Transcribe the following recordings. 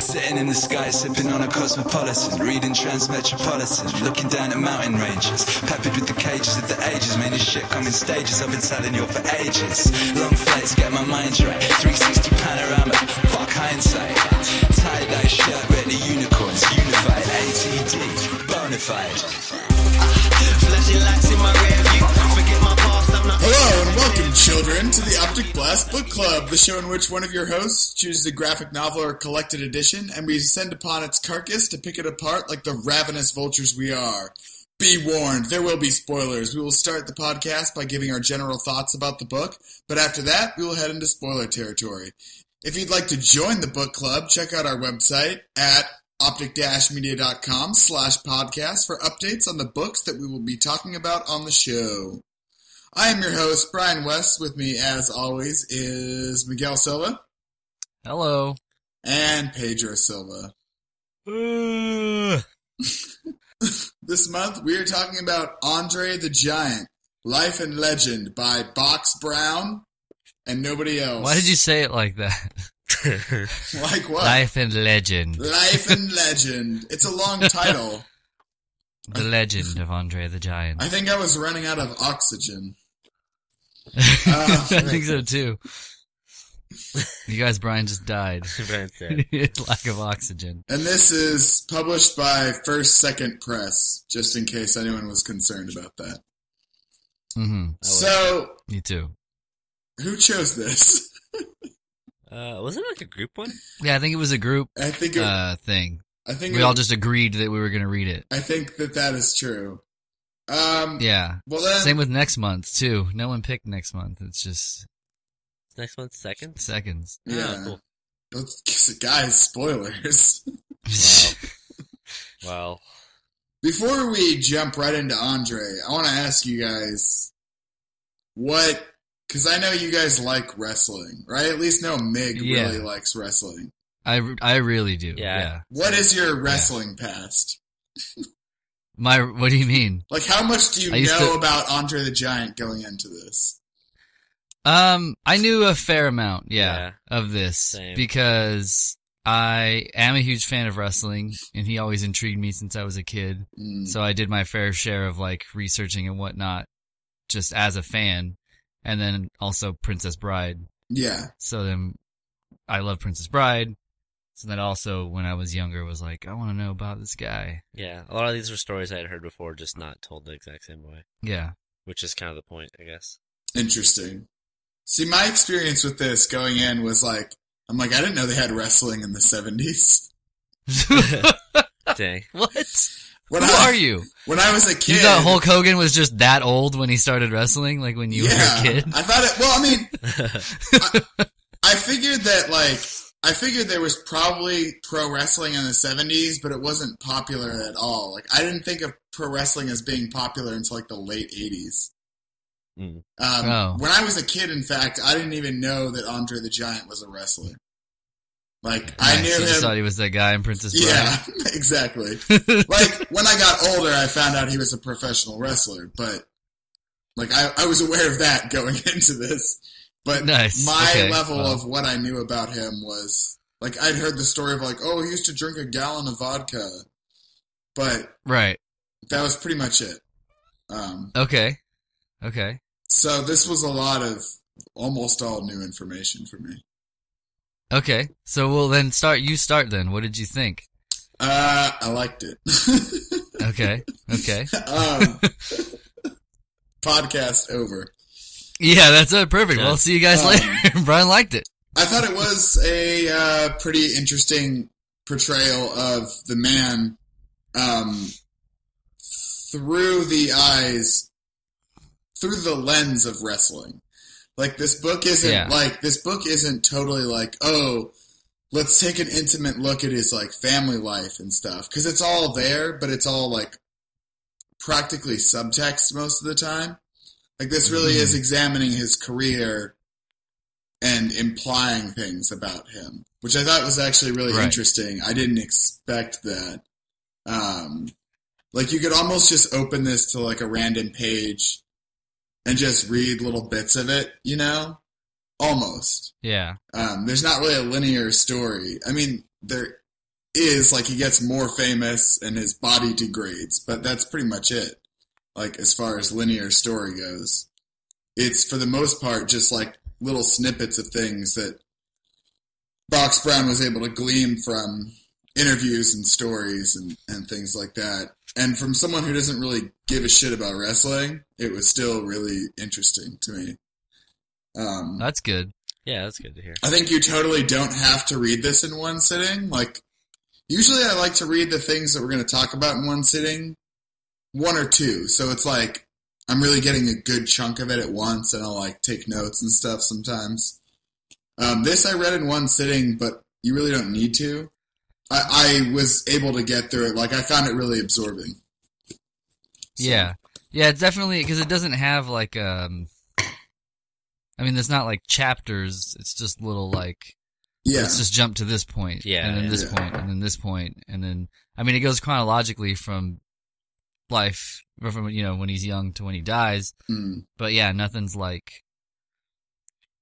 Sitting in the sky, sipping on a cosmopolitan, reading Transmetropolitan, looking down at mountain ranges, peppered with the cages of the ages. Man, this shit come in stages. I've been telling you for ages. Long flights get my mind right. 360 panorama, fuck hindsight. Tie dye shirt, ready unicorns, unified. ATD, bona fide. Ah, flashing lights in my rear view. Hello and welcome, children, to the Optic Blast Book Club, the show in which one of your hosts chooses a graphic novel or collected edition, and we descend upon its carcass to pick it apart like the ravenous vultures we are. Be warned, there will be spoilers. We will start the podcast by giving our general thoughts about the book, but after that, we will head into spoiler territory. If you'd like to join the book club, check out our website at optic-media.com slash podcast for updates on the books that we will be talking about on the show. I am your host, Brian West. With me, as always, is Miguel Silva Hello. and Pedro Silva. This month, we are talking about Andre the Giant, Life and Legend by Box Brown and nobody else. Why did you say it like that? Like what? Life and Legend. Life and Legend. It's a long title. The Legend of Andre the Giant. I think I was running out of oxygen. I think so too. You guys, Brian just died. Brian's dead. Lack of oxygen. And this is published by First Second Press, just in case anyone was concerned about that. Mm-hmm. So, Me too. who chose this? Uh, wasn't it like a group one? Yeah, I think it was a group I think it, uh, thing. I think We it- all just agreed that we were going to read it. I think that that is true. Um, Yeah. well then, Same with next month too. No one picked next month. It's just Next month's second? seconds. yeah. Oh, cool. Let's, guys, spoilers. Wow. Before we jump right into Andre, I want to ask you guys what, because I know you guys like wrestling, right? At least no Mig Yeah. really likes wrestling. I, I really do. Yeah. Yeah. What is your wrestling past? My, what do you mean? Like, how much do you know to- about Andre the Giant going into this? Um, I knew a fair amount, yeah, Yeah. of this Same. because I am a huge fan of wrestling, and he always intrigued me since I was a kid. Mm, So I did my fair share of like researching and whatnot, just as a fan, and then also Princess Bride. yeah, So then I love Princess Bride. So then also when I was younger was like, I want to know about this guy. Yeah, a lot of these were stories I had heard before, just not told the exact same way, Yeah. which is kind of the point, I guess. interesting. See, my experience with this going in was like, I'm like, I didn't know they had wrestling in the 70s. Dang. what? When Who I, are you? When I was a kid. You thought Hulk Hogan was just that old when he started wrestling, like when you yeah, were a kid? I thought it, well, I mean, I figured that like I figured there was probably pro wrestling in the seventies, but it wasn't popular at all. Like I didn't think of pro wrestling as being popular until like the late eighties. Mm. Um, Oh. When I was a kid, in fact, I didn't even know that Andre the Giant was a wrestler. Like I knew you just him. thought he was that guy in Princess Bride. yeah, exactly. Like when I got older, I found out he was a professional wrestler, but like I, I was aware of that going into this. But Nice. my Okay, level well. of what I knew about him was like I'd heard the story of like, oh, he used to drink a gallon of vodka, but right. that was pretty much it. Um, Okay. Okay. so this was a lot of almost all new information for me. Okay. So we'll then start. You start then. What did you think? Uh, I liked it. Okay. Okay. um, podcast over. Yeah, that's uh, perfect. Yeah. Well, see you guys Um, later. Brian liked it. I thought it was a uh, pretty interesting portrayal of the man um, through the eyes, through the lens of wrestling. Like this book isn't Yeah. like this book isn't totally like oh, let's take an intimate look at his like family life and stuff because it's all there, but it's all like practically subtext most of the time. Like this really is examining his career and implying things about him, which I thought was actually really Right. interesting. I didn't expect that. Um, like you could almost just open this to like a random page and just read little bits of it, you know? Almost. Yeah. Um, there's not really a linear story. I mean, there is like he gets more famous and his body degrades, but that's pretty much it. Like as far as linear story goes, it's for the most part just like little snippets of things that Box Brown was able to glean from interviews and stories and, and things like that. And from someone who doesn't really give a shit about wrestling, it was still really interesting to me. Um, That's good. Yeah, that's good to hear. I think you totally don't have to read this in one sitting. Like, usually I like to read the things that we're going to talk about in one sitting, one or two. So it's like I'm really getting a good chunk of it at once, and I'll like take notes and stuff sometimes. Um, this I read in one sitting, but you really don't need to. I, I was able to get through it. Like, I found it really absorbing. So, Yeah. Yeah, definitely because it doesn't have like um I mean there's not like chapters, it's just little like Yeah. let's just jump to this point. Yeah, And then yeah. this Yeah. point, and then this point, and then I mean it goes chronologically from life from you know, when he's young to when he dies. Mm. But yeah, nothing's like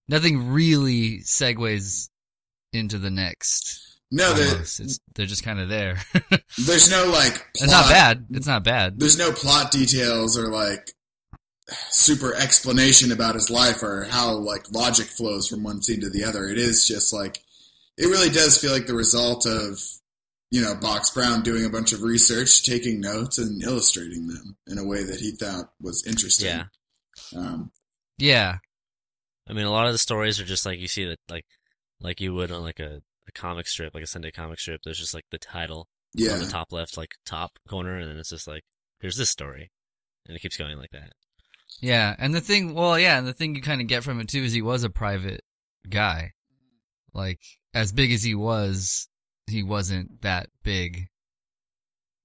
nothing really segues into the next. No, the, they're just kind of there. there's no like. it's not bad. It's not bad. there's no plot details or like super explanation about his life or how like logic flows from one scene to the other. It is just like it really does feel like the result of you know Box Brown doing a bunch of research, taking notes, and illustrating them in a way that he thought was interesting. Yeah. Um, Yeah. I mean, a lot of the stories are just like you see that, like, like you would on like a, a comic strip, like a Sunday comic strip. There's just like the title on yeah. the top left, like top corner, and then it's just like, here's this story, and it keeps going like that. Yeah, and the thing, well, yeah, and the thing you kind of get from it too is he was a private guy. Like, as big as he was, he wasn't that big.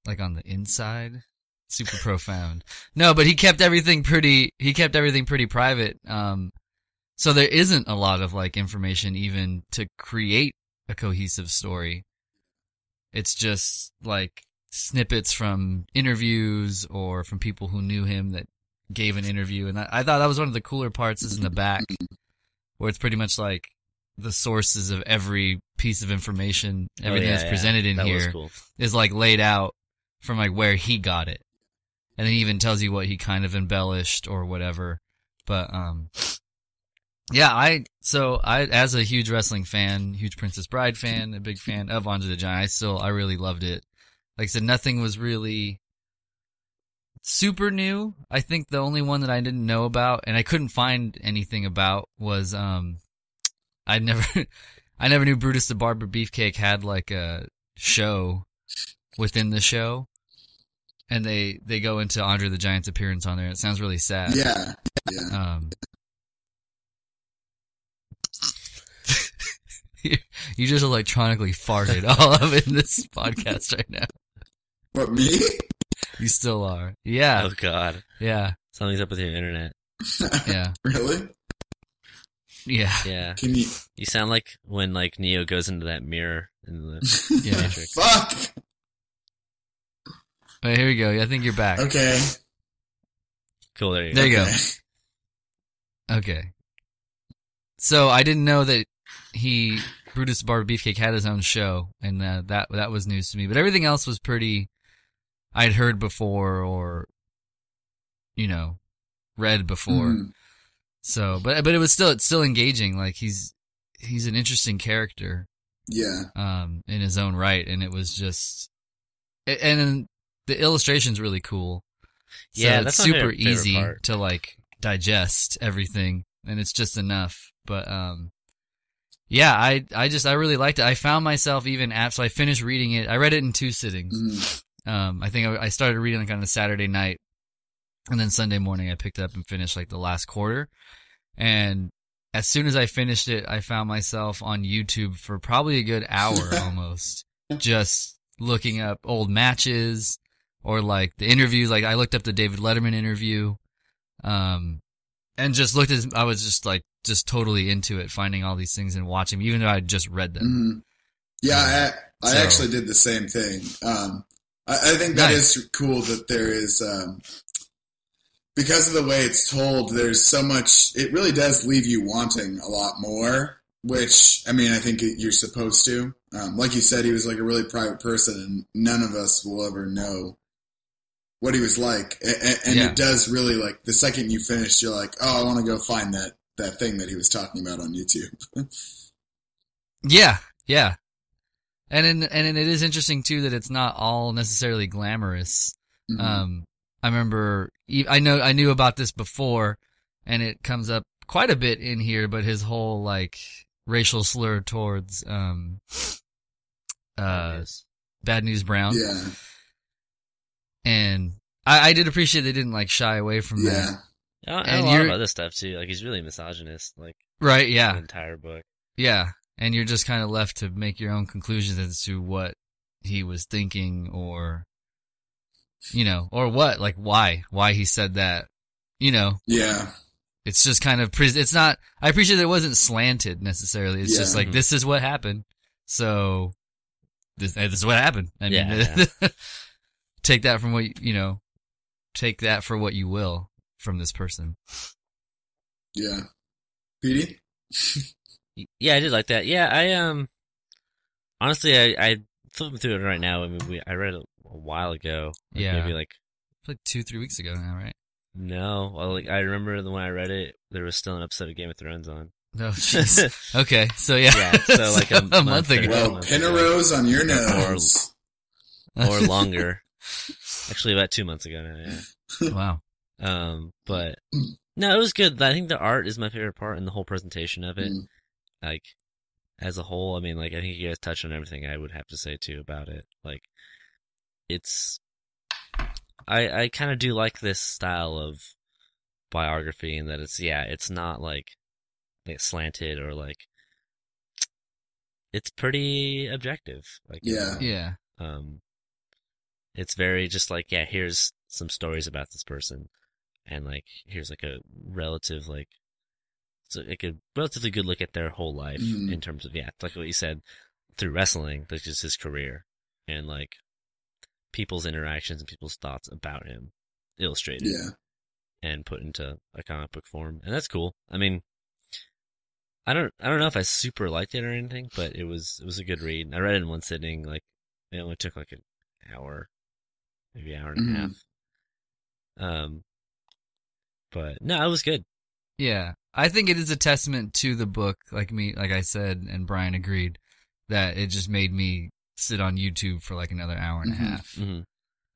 Like on the inside, super profound. No, but he kept everything pretty. He kept everything pretty private. Um, so there isn't a lot of like information even to create a cohesive story. It's just like snippets from interviews or from people who knew him that gave an interview, and I, I thought that was one of the cooler parts. Is in the back, where it's pretty much like the sources of every piece of information, everything Oh, yeah, that's yeah. presented in that here cool. is like laid out from like where he got it, and then he even tells you what he kind of embellished or whatever. But um, yeah, I so I as a huge wrestling fan, huge Princess Bride fan, a big fan of Andre the Giant. I still I really loved it. Like I said, nothing was really super new. I think the only one that I didn't know about and I couldn't find anything about was um I never I never knew Brutus the Barber Beefcake had like a show within the show. And they they go into Andre the Giant's appearance on there. It sounds really sad. Yeah. Yeah. Um you you just electronically farted all of it in this podcast right now. What me? You still are. Yeah. Oh God, Yeah. something's up with your internet. Yeah. really? Yeah. Yeah, Can you? you sound like when like Neo goes into that mirror in the Yeah. Matrix. Fuck. Wait, here we go. I think you're back. Okay. Cool, there you There go. you go. Okay. Okay. So I didn't know that he Brutus the Barber Beefcake had his own show, and uh, that that was news to me. But everything else was pretty I'd heard before, or you know, read before. Mm. So, but but it was still it's still engaging. Like he's he's an interesting character Yeah. um in his own right, and it was just a- and the illustration's really cool. So Yeah, it's that's my super favorite- favorite easy part. to like digest everything, and it's just enough. But um, yeah, I I just I really liked it. I found myself even after so I finished reading it. I read it in two sittings. Mm. Um, I think I, I started reading like on a Saturday night, and then Sunday morning I picked up and finished like the last quarter. And as soon as I finished it, I found myself on YouTube for probably a good hour almost, just looking up old matches or like the interviews. Like I looked up the David Letterman interview, um, and just looked at. I was just like just totally into it, finding all these things and watching, even though I just read them. Mhm. Yeah, I, I So- actually did the same thing. Um, I, I think that is Nice. cool that there is, um, because of the way it's told, there's so much, it really does leave you wanting a lot more. which I mean, I think you're supposed to. Um, like you said, he was like a really private person, and none of us will ever know what he was like. And, and Yeah. it does really like the second you finish, you're like, oh, I want to go find that that thing that he was talking about on YouTube. Yeah, yeah. And in, and it is interesting too that it's not all necessarily glamorous. Mhm. Um, I remember, I know, I knew about this before, and it comes up quite a bit in here. But his whole like racial slur towards um, uh, Yes. Bad News Brown, yeah, and I, I did appreciate they didn't like shy away from yeah, that. I, I And a lot of other stuff too. Like he's really misogynist. Like Right? the Yeah, entire book. yeah. And you're just kind of left to make your own conclusions as to what he was thinking, or you know, or what, like why, why he said that. You know, yeah, it's just kind of pres- it's not i appreciate that it wasn't slanted necessarily it's just like this is what happened so this, this is what happened i mean Yeah, take that from what you- you know take that for what you will from this person yeah. Petey? Yeah, I did like that. Yeah, I um honestly I I flipping through it right now. I mean, we I read it a while ago. Like Yeah. maybe like like two three weeks ago now right no. Well, like I remember the when I read it, there was still an episode of Game of Thrones on. no jeez okay so yeah Yeah, so like a month month ago ago. Well, month pin a rose on your nose. or longer. Actually, about two months ago now. Yeah. wow Um, but no, it was good. I think the art is my favorite part and the whole presentation of it. Mm. Like, as a whole, I mean, like, I think you guys touched on everything I would have to say too about it. Like, it's, I, I kind of do like this style of biography in that it's, yeah, it's not like, like slanted or like, it's pretty objective. Like, Yeah. yeah um, it's very just like, yeah, here's some stories about this person, and like, here's like a relative, like, so like a relatively good look at their whole life Mhm. in terms of, yeah, like what you said, through wrestling, like just his career, and like people's interactions and people's thoughts about him illustrated Yeah. and put into a comic book form, and that's cool. I mean, I don't, I don't know if I super liked it or anything, but it was, it was a good read. I read it in one sitting, like it only took like an hour, maybe an hour and a half. Um, but no, it was good. Yeah, I think it is a testament to the book. Like me, like I said, and Brian agreed that it just made me sit on YouTube for like another hour and Mhm. a half, hmm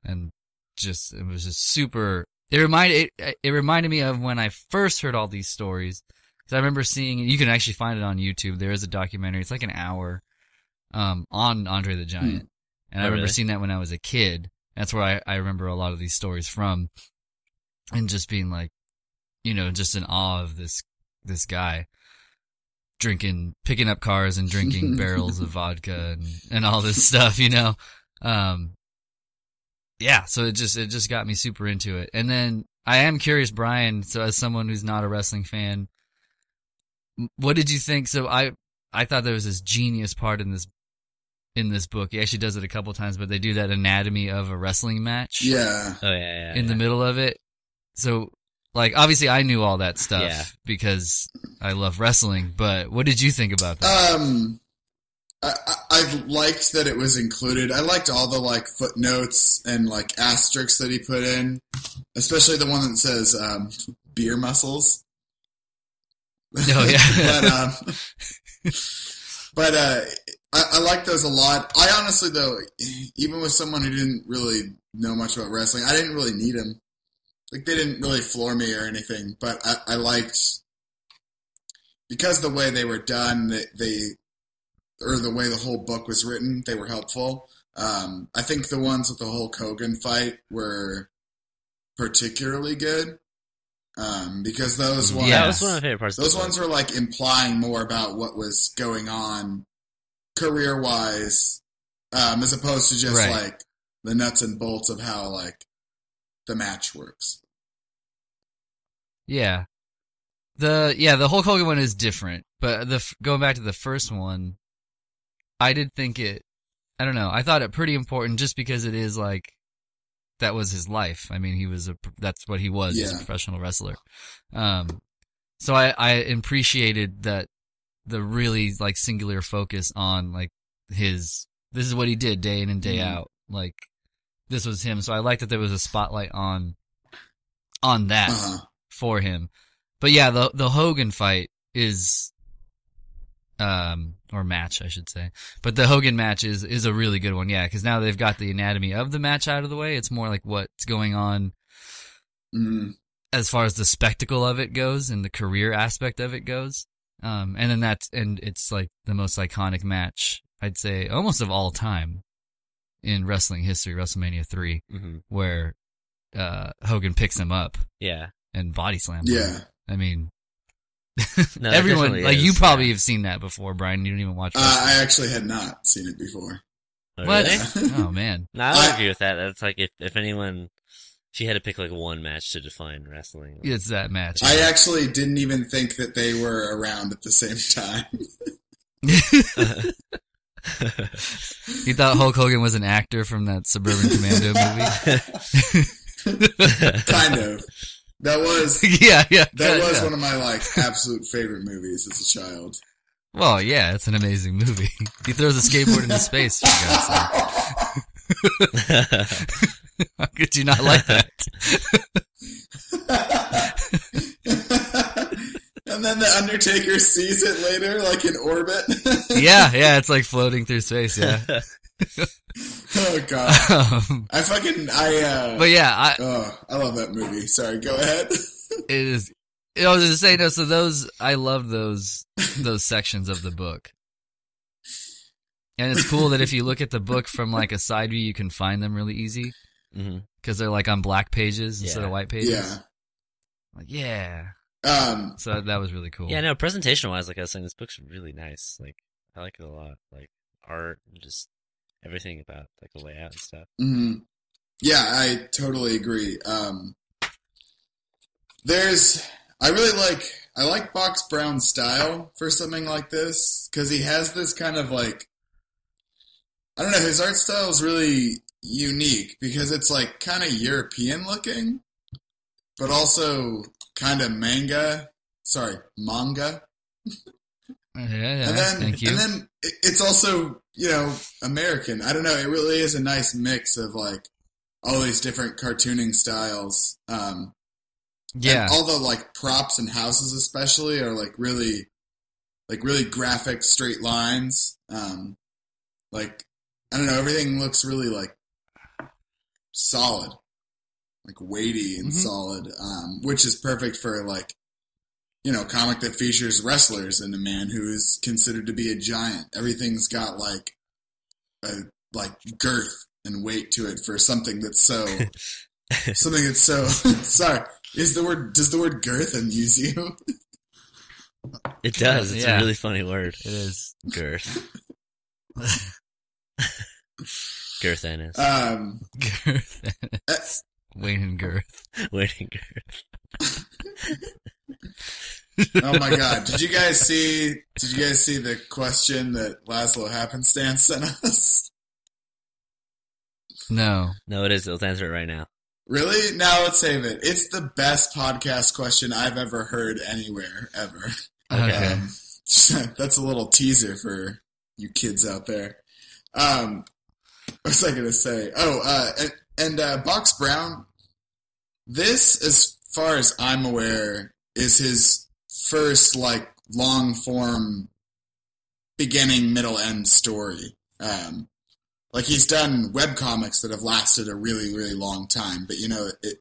and just it was just super. It reminded it, it reminded me of when I first heard all these stories. Because I remember seeing You can actually find it on YouTube. There is a documentary. It's like an hour, um, on Andre the Giant, and I Oh, remember really? seeing that when I was a kid. That's where I, I remember a lot of these stories from, and just being like, you know, just in awe of this this guy drinking, picking up cars and drinking barrels of vodka and, and all this stuff, you know. Um, yeah, so it just it just got me super into it. And then I am curious, Brian. So as someone who's not a wrestling fan, what did you think? So I I thought there was this genius part in this in this book. He actually does it a couple times, but they do that anatomy of a wrestling match Yeah. Oh yeah, yeah. in the middle of it. So, like, obviously, I knew all that stuff Yeah. because I love wrestling. But what did you think about that? Um, I, I, liked that it was included. I liked all the like footnotes and like asterisks that he put in, especially the one that says um, beer muscles. Oh, yeah. but um, but uh, I, I like those a lot. I honestly though, even with someone who didn't really know much about wrestling, I didn't really need them. Like they didn't really floor me or anything, but I, I liked because the way they were done, they, they or the way the whole book was written, they were helpful. Um, I think the ones with the Hulk Hogan fight were particularly good um, because those ones, yeah, that Yes. was one of my favorite parts. those book. ones were like implying more about what was going on career wise, um, as opposed to just Right. like the nuts and bolts of how like the match works. yeah, the yeah the Hulk Hogan one is different, but the going back to the first one, I did think it. I don't know. I thought it pretty important just because it is like that was his life. I mean, he was a that's what he was. He's a Yeah. professional wrestler. Um, so I I appreciated that the really like singular focus on like his this is what he did day in and day Mhm. out. Like this was him. So I like that there was a spotlight on on that Uh-huh. for him. But yeah, the the Hogan fight is um or match I should say. But the Hogan match is is a really good one. Yeah, cuz now they've got the anatomy of the match out of the way. It's more like what's going on Mhm. as far as the spectacle of it goes and the career aspect of it goes. Um, and then that's, and it's like the most iconic match, I'd say almost of all time in wrestling history, WrestleMania 3, hmm where, uh, Hogan picks him up Yeah. and body slams him. Yeah. I mean, No, everyone, like is, you probably yeah. have seen that before, Brian. You didn't even watch Uh. I actually had not seen it before. Oh, what? really? oh man. No, I I- agree with that. That's like if if anyone, she had to pick like one match to define wrestling. It's that match. I actually didn't even think that they were around at the same time. you thought Hulk Hogan was an actor from that Suburban Commando movie? kind of. That was yeah, yeah. that was yeah. one of my like absolute favorite movies as a child. Well, yeah, it's an amazing movie. He throws a skateboard into space. For God's sake. How could you not like that? and then the Undertaker sees it later, like in orbit. Yeah, yeah, it's like floating through space. Yeah. oh god. Um, I fucking I uh but yeah, I, oh I love that movie. Sorry, go ahead. it is. I was just saying, no. So those, I love those those sections of the book, and it's cool that if you look at the book from like a side view, you can find them really easy because they're like on black pages instead of white pages. yeah. Like, yeah. Um So that was really cool. Yeah, no, presentation wise, like I was saying, this book's really nice. Like I like it a lot. Like art and just everything about like the layout and stuff. mhm. Yeah, I totally agree. Um there's I really like I like Box Brown's style for something like this because he has this kind of like I don't know his art style is really unique because it's like kind of European looking, but also kind of manga. Sorry, manga. yeah, yeah. and then Thank you. and then it's also you know American. I don't know. It really is a nice mix of like all these different cartooning styles. Um, yeah. and all the like props and houses especially are like really like really graphic straight lines um like i don't know everything looks really like solid like weighty and Mhm. solid um which is perfect for like you know comic that features wrestlers and a man who is considered to be a giant everything's got like a like girth and weight to it for something that's so something that's so sorry is the word does the word girth amuse you It does. It's Yeah. a really funny word. it is. Girth. Girth Ennis. um Girth. uh, Wayne and Girth. Waiting girth. Oh my god did you guys see did you guys see the question that laszlo happenstance sent us No. No, it is. Let's answer it right now. really now let's save it it's the best podcast question i've ever heard anywhere ever Okay. Um, that's a little teaser for you kids out there. Um, what was I going to say? Oh, uh, and, and uh, Box Brown, this, as far as I'm aware, is his first like long form beginning, middle, end story. Um, like he's done web comics that have lasted a really, really long time, but you know, it,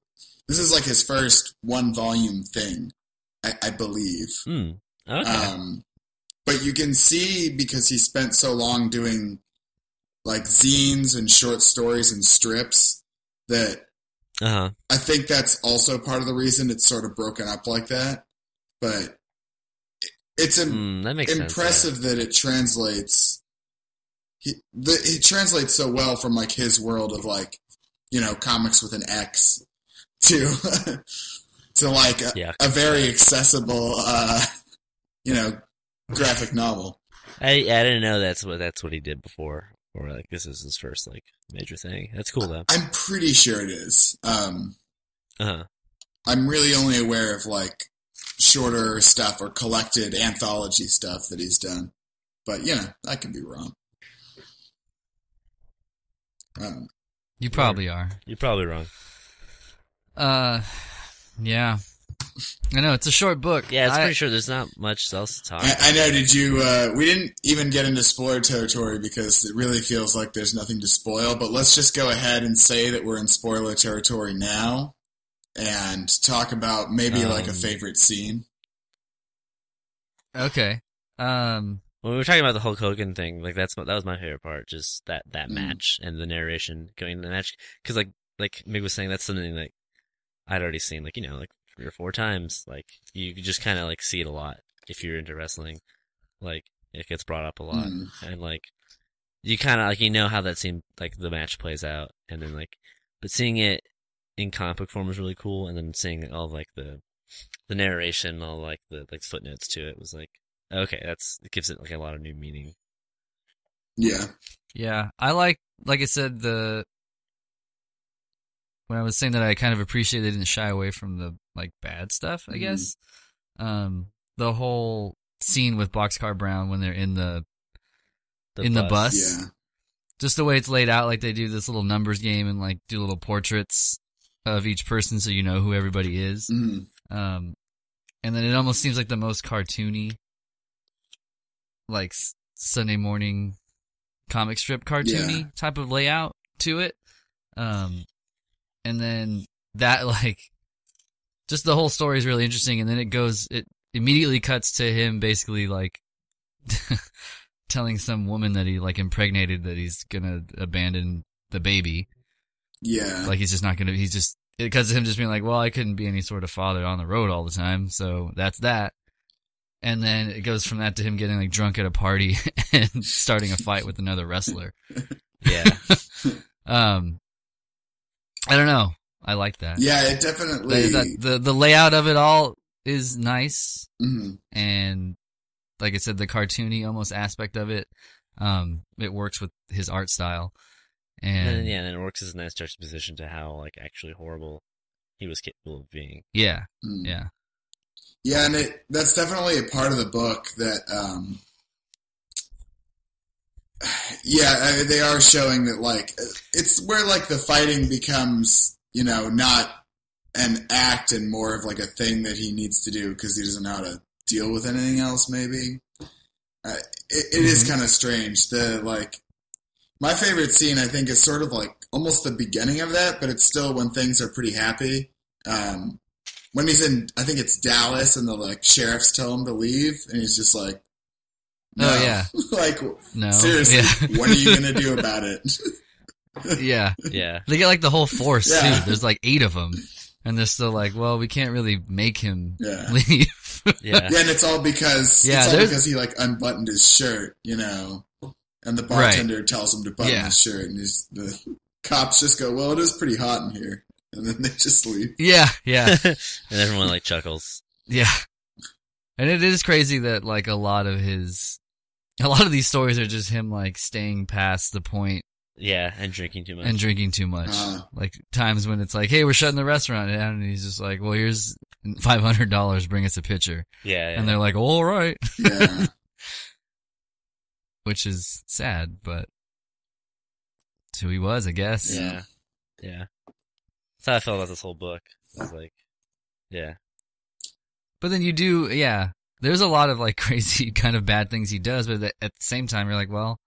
this is like his first one volume thing, I, I believe. Hmm. Okay. Um, but you can see because he spent so long doing like zines and short stories and strips that Uh huh. I think that's also part of the reason it's sort of broken up like that. But it's im- Mm, that makes sense. impressive that it translates. He, the, it translates so well from like his world of like, you know, comics with an X to to like a, Yeah. a very accessible, uh, you know, graphic novel. I I didn't know that's what that's what he did before. Or like this is his first like major thing. That's cool though. I'm pretty sure it is. Um, Uh huh. I'm really only aware of like shorter stuff or collected anthology stuff that he's done. But you know, I could be wrong. Um, You probably are. You're probably wrong. Uh, yeah. I know it's a short book. Yeah, it's I- pretty sure there's not much else to talk. I, I know. Did you? Uh, we didn't even get into spoiler territory because it really feels like there's nothing to spoil. But let's just go ahead and say that we're in spoiler territory now, and talk about maybe like a Um, favorite scene. Okay. Um. When we were talking about the Hulk Hogan thing, like that's that was my favorite part, just that that Mm. match and the narration going into the match. Because like like Mig was saying, that's something like I'd already seen, like you know, like three or four times. Like you just kind of like see it a lot if you're into wrestling. Like it gets brought up a lot, Mm. and like you kind of like you know how that scene like the match plays out, and then like but seeing it in comic book form was really cool, and then seeing all like the the narration, all like the like footnotes to it was like okay, that's it gives it like a lot of new meaning. Yeah. Yeah, I like, like I said, the when I was saying that I kind of appreciate they didn't shy away from the like bad stuff. I Mhm. guess, um, the whole scene with Boxcar Brown when they're in the in the bus. Yeah. just the way it's laid out, like they do this little numbers game and like do little portraits of each person, so you know who everybody is. Mm. Um, and then it almost seems like the most cartoony, like Sunday morning comic strip cartoony Yeah. type of layout to it. Um, and then that like, just the whole story is really interesting. And then it goes, it immediately cuts to him basically like telling some woman that he like impregnated that he's gonna abandon the baby. Yeah. Like he's just not gonna. He's just because of him just being like, well, I couldn't be any sort of father on the road all the time, so that's that. And then it goes from that to him getting like drunk at a party and starting a fight with another wrestler. Yeah, Um, I don't know. I like that. yeah. It definitely. The, the the layout of it all is nice, Mhm. and like I said, the cartoony almost aspect of it, um, it works with his art style. and And then, yeah, and it works as a nice juxtaposition to how like actually horrible he was capable of being. yeah, Mm. yeah. Yeah, and it that's definitely a part of the book that um yeah, I mean, they are showing that like it's where like the fighting becomes, you know, not an act and more of like a thing that he needs to do because he doesn't know how to deal with anything else maybe. Uh, it, it is Mhm. kind of strange. The like my favorite scene I think is sort of like almost the beginning of that, but it's still when things are pretty happy. Um when he's in, I think it's Dallas, and the like sheriffs tell him to leave, and he's just like, no. Oh, yeah. like No, seriously, yeah. what are you gonna do about it? yeah. Yeah, They get like the whole force Yeah. too. There's like eight of them, and they're still like, well, we can't really make him Yeah. leave. yeah, yeah, and it's all because Yeah, it's all because he like unbuttoned his shirt, you know, and the bartender tells him to button Yeah. his shirt, and he's, the cops just go, "Well, it is pretty hot in here," and then they just leave. yeah, yeah, and everyone like chuckles. yeah. And it is crazy that like a lot of his, a lot of these stories are just him like staying past the point Yeah, and drinking too much. and drinking too much. Uh. like times when it's like, hey, we're shutting the restaurant down, and he's just like, well, here's five hundred dollars, bring us a pitcher, yeah, yeah. and they're like, all right, Yeah, which is sad, but it's who he was, I guess. yeah, yeah. That's how I felt about this whole book. I was like, yeah, But then you do, yeah. There's a lot of like crazy kind of bad things he does, but at the same time, you're like, well,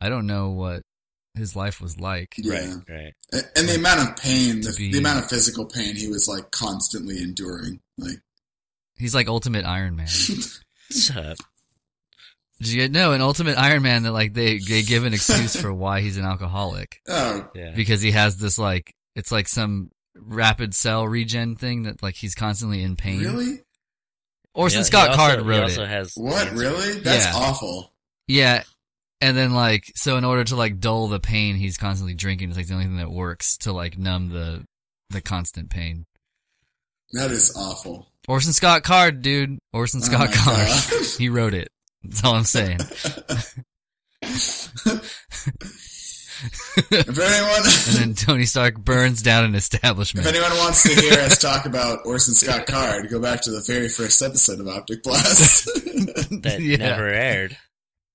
I don't know what his life was like. yeah. right, right. And and the amount of pain, the, be- the amount of physical pain he was like constantly enduring, like. He's like Ultimate Iron Man. Shut up. Did you get no an Ultimate Iron Man that like they they give an excuse for why he's an alcoholic Oh, Yeah, because he has this like it's like some rapid cell regen thing that like he's constantly in pain. really? Orson Yeah, Scott he Card wrote he also it. Has What? cancer. Really? That's Yeah. awful. Yeah. And then like so in order to like dull the pain, he's constantly drinking. It's like the only thing that works to like numb the the constant pain. That is awful. Orson Scott Card, dude. Orson Oh Scott my Card. He wrote it. That's all I'm saying. If anyone, and then Tony Stark burns down an establishment. if anyone wants to hear us talk about Orson Scott Card, go back to the very first episode of Optic Blast. That Yeah. never aired.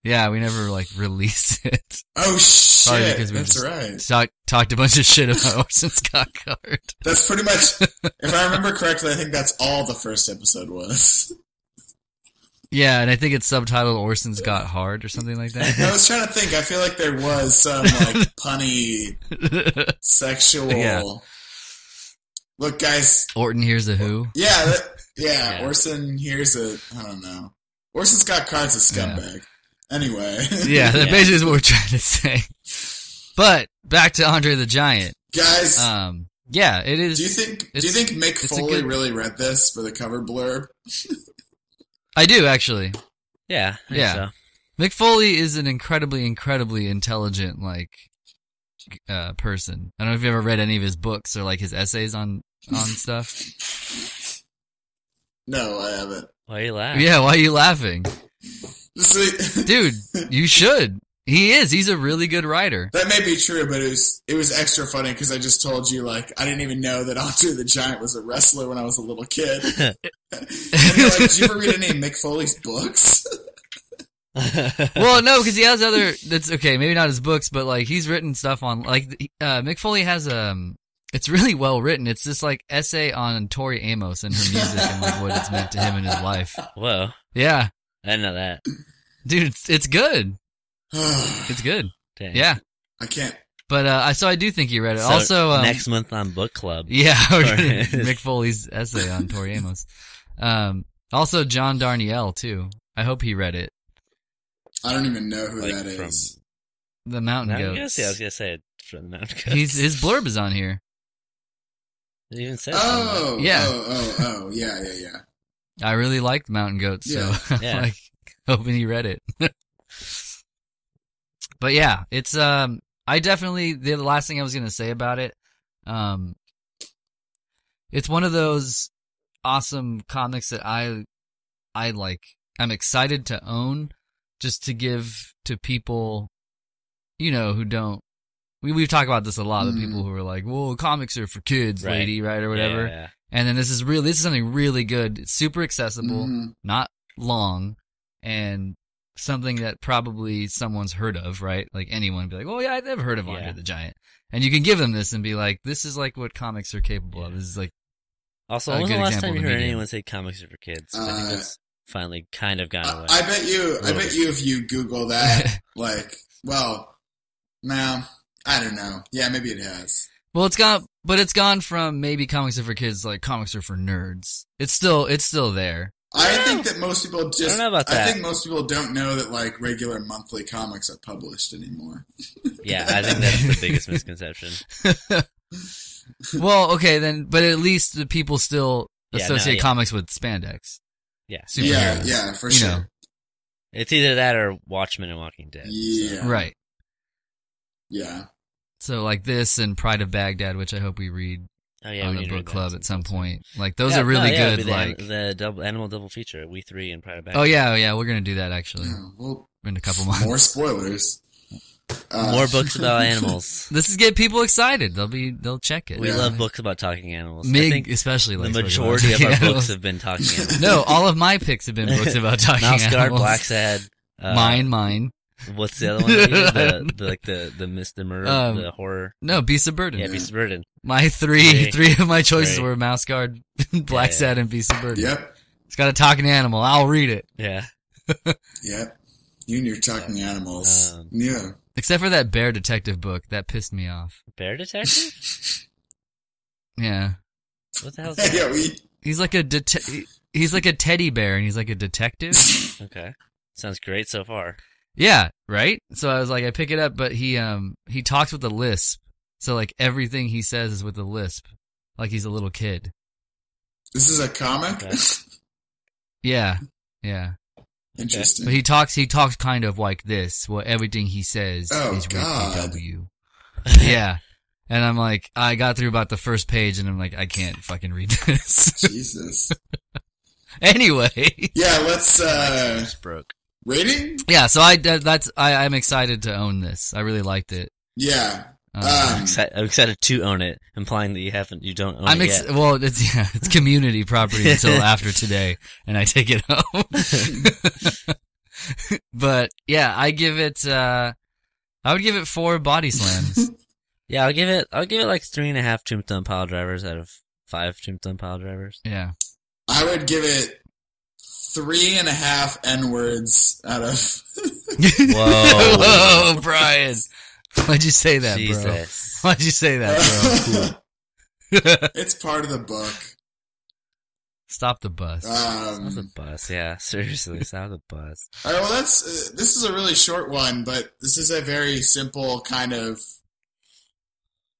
Yeah, we never like released it. oh Sorry, shit! because we That's just right. talk, talked a bunch of shit about Orson Scott Card. That's pretty much. If I remember correctly, I think that's all the first episode was. Yeah, and I think it's subtitled Orson's Got Hard or something like that. I was trying to think. I feel like there was some like punny sexual. Yeah. Look, guys. Orton hears a who. Yeah, that, yeah, Yeah. Orson here's a. I don't know. Orson Scott Card's a scumbag. Anyway. Yeah, that Yeah. basically is what we're trying to say. But back to Andre the Giant. guys. Um, yeah, it is. do you think? Do you think Mick Foley good- really read this for the cover blurb? I do actually. Yeah. I Yeah. So. Mick Foley is an incredibly, incredibly intelligent like uh, person. I don't know if you ever read any of his books or like his essays on on stuff. No, I haven't. Why are you laughing? Yeah, why are you laughing, See, dude? You should. He is. He's a really good writer. that may be true, but it was it was extra funny because I just told you like I didn't even know that Andre the Giant was a wrestler when I was a little kid. and you're like, did you ever read any of Mick Foley's books? well, no, because he has other. That's okay. Maybe not his books, but like he's written stuff on like uh, Mick Foley has um. It's really well written. It's this like essay on Tori Amos and her music and like what it's meant to him in his life. Whoa. Yeah, I didn't know that. dude, it's, it's good. I It's good. Dang. Yeah, I can't. but uh, I so I do think he read it. So also, um, next month on book club. yeah, we're gonna- Mick Foley's essay on Tori Amos. Um, also John Darnielle too. I hope he read it. I don't even know who Like that from- is. The Mountain Mountain Goats. Goats? Yeah, I was gonna say it from the Mountain Goats. He's his blurb is on here. It even says Oh, Yeah. oh, oh, oh, yeah, yeah, yeah. I really liked Mountain Goats, so I'm Yeah. like hoping he read it. But yeah, it's um I definitely the last thing I was gonna say about it, um it's one of those awesome comics that I I like I'm excited to own just to give to people you know who don't we we've talked about this a lot, the Mhm. people who are like, Well, comics are for kids, Right. lady, right, or Yeah, whatever. yeah, And then this is really this is something really good. It's super accessible, Mhm. not long, and something that probably someone's heard of, right? Like anyone would be like, "Oh yeah, I've never heard of Andre Yeah. the Giant." And you can give them this and be like, "This is like what comics are capable of. This is like Also, A when was the last time you heard medium. anyone say comics are for kids? I think Uh, that's finally kind of gone I, away. I bet you. I bet you if you Google that, like, well, now I don't know. Yeah, maybe it has. well, it's gone, but it's gone from maybe comics are for kids, like comics are for nerds. It's still it's still there. I think that most people just. don't know about I think most people don't know that like regular monthly comics are published anymore. yeah, I think that's the biggest misconception. well, okay then, but at least the people still Yeah, no, associate yeah. comics with spandex. Yeah, Superheroes. Yeah, yeah, for You sure. know. it's either that or Watchmen and Walking Dead. so- Yeah, Right. Yeah, So like this and Pride of Baghdad, which I hope we read Oh yeah, on we the book club at some point. Like those Yeah, are really no, yeah, good. the, Like the double animal double feature. We three and Pride of Bag. oh yeah, oh, yeah, we're gonna do that actually Yeah, well, in a couple months. more spoilers. Uh, more books about animals. This is get people excited. They'll be they'll check it. We Yeah. love books about talking animals. I Mig think especially the likes majority of our animals. books have been talking animals. no, all of my picks have been books about talking Mouse Guard, animals. Blacksad. Uh, mine, mine. What's the other one? that you did? the, the like the the miss the murder Um, the horror. No, Beast of Burden. Yeah, Beast of Burden. My three, Three. three of my choices Three. were Mouse Guard, Black Yeah, yeah. Sad, and Beast of Burden. Yep, It's got a talking animal. I'll read it. Yeah. yep. You and your talking animals. Um, yeah. Except for that bear detective book. That pissed me off. Bear Detective? Yeah. What the hell is that? yeah, we. He's like a det- he's like a teddy bear and he's like a detective. Okay. Sounds great so far. Yeah, right? So I was like I pick it up but he um he talks with a lisp. So like everything he says is with a lisp. Like he's a little kid. This is a comic. Okay. Yeah. Yeah. Interesting. But he talks he talks kind of like this. Well everything he says Oh, is with God. PW. yeah. And I'm like I got through about the first page and I'm like I can't fucking read this. Jesus. anyway. Yeah, let's uh Just broke. Rating. Yeah, so I that- that's I I'm excited to own this. I really liked it. Yeah. Um, Um, Exci- I'm excited to own it, implying that you haven't, you don't own I'm it yet. well, it's yeah, it's community property until after today, and I take it home. but yeah, I give it. uh I would give it four body slams. Yeah, I'll give it. I'll give it like three and a half tombstone pile drivers out of five tombstone pile drivers. yeah, I would give it three and a half N words out of. Whoa. Whoa, Brian! Why'd you say that, bro? Why'd you say that, bro? it's part of the book. Stop the bus. Stop the Um, bus. Yeah, seriously, stop the bus. all right, well, that's uh, this is a really short one, but this is a very simple kind of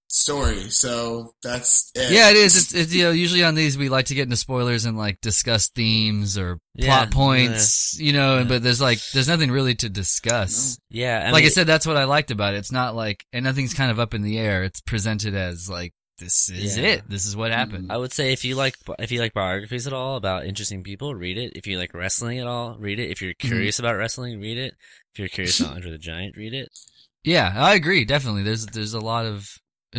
story. So that's it. yeah, it is. It's, it's you know usually on these we like to get into spoilers and like discuss themes or Yeah, plot points, you know. yeah. But there's like there's nothing really to discuss. Yeah, I like I said, that's what I liked about it. It's not like and nothing's kind of up in the air. It's presented as like this is Yeah. it. This is what happened. I would say if you like if you like biographies at all about interesting people, read it. If you like wrestling at all, read it. If you're Mm-hmm. curious about wrestling, read it. If you're curious about Andre the Giant, read it. Yeah, I agree. Definitely, there's there's a lot of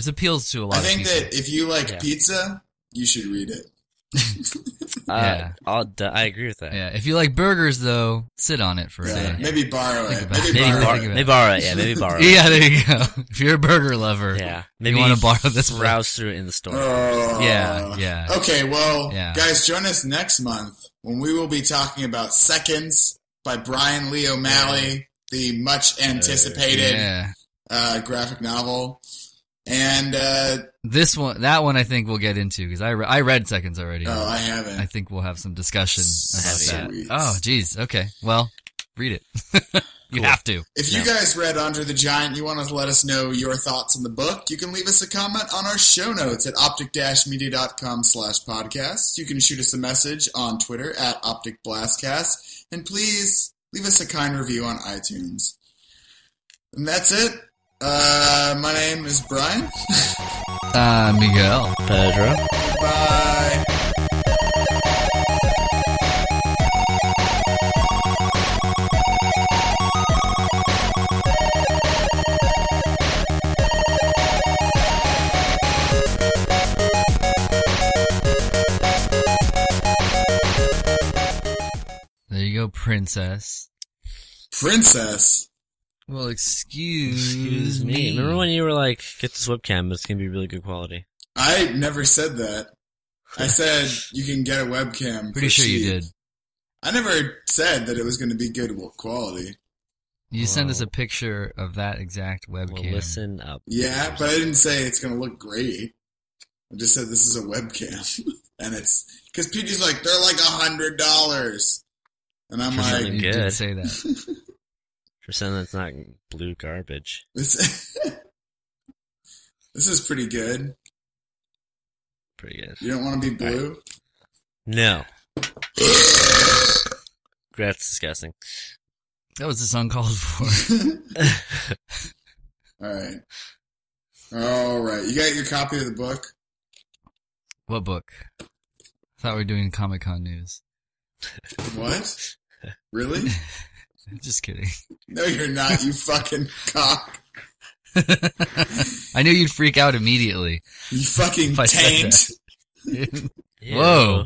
it appeals to a lot. Of people. I of think people. that if you like Yeah. pizza, you should read it. Uh, I'll, d- I agree with that. yeah, if you like burgers though, sit on it for a day. maybe borrow Think it. Maybe. Maybe borrow borrow, it. about maybe borrow it. Yeah, maybe borrow it. Yeah, there you go. If you're a burger lover, Yeah, maybe want to borrow this book. browse through it in the store. Oh. Yeah, yeah. Okay, well, Yeah. guys, join us next month when we will be talking about Seconds by Brian Lee O'Malley, the much anticipated Yeah. uh, graphic novel. And uh, This one, that one, I think we'll get into because I, re- I read seconds already. oh, I haven't. I think we'll have some discussion about Sweet. that. Oh, geez. Okay. Well, read it. you Cool. have to. If you No. guys read Andre the Giant, you want to let us know your thoughts on the book, you can leave us a comment on our show notes at optic-media.com slash podcast. You can shoot us a message on Twitter at opticblastcast. And please leave us a kind review on iTunes. And that's it. Uh, my name is Brian. Uh, Miguel. Pedro. Bye. There you go, princess. Princess. Well, excuse, Excuse me. Remember when you were like, "Get this webcam, it's gonna be really good quality." I never said that. I said you can get a webcam. Pretty for sure you did. I never said that it was going to be good quality. You sent us a picture of that exact webcam. Well, webcam. listen up. Yeah, but I didn't say it's going to look great. I just said this is a webcam, and it's because Petey's like they're like a hundred dollars, and I'm For like, something you did good. say that. For something that's not blue garbage. this, this is pretty good. Pretty good. You don't want to be blue. No. That's disgusting. That was this uncalled for. All right, all right. You got your copy of the book. what book? I thought we were doing Comic Con news. What? Really? Just kidding. No, you're not. You fucking cock. I knew you'd freak out immediately. You fucking taint. Whoa.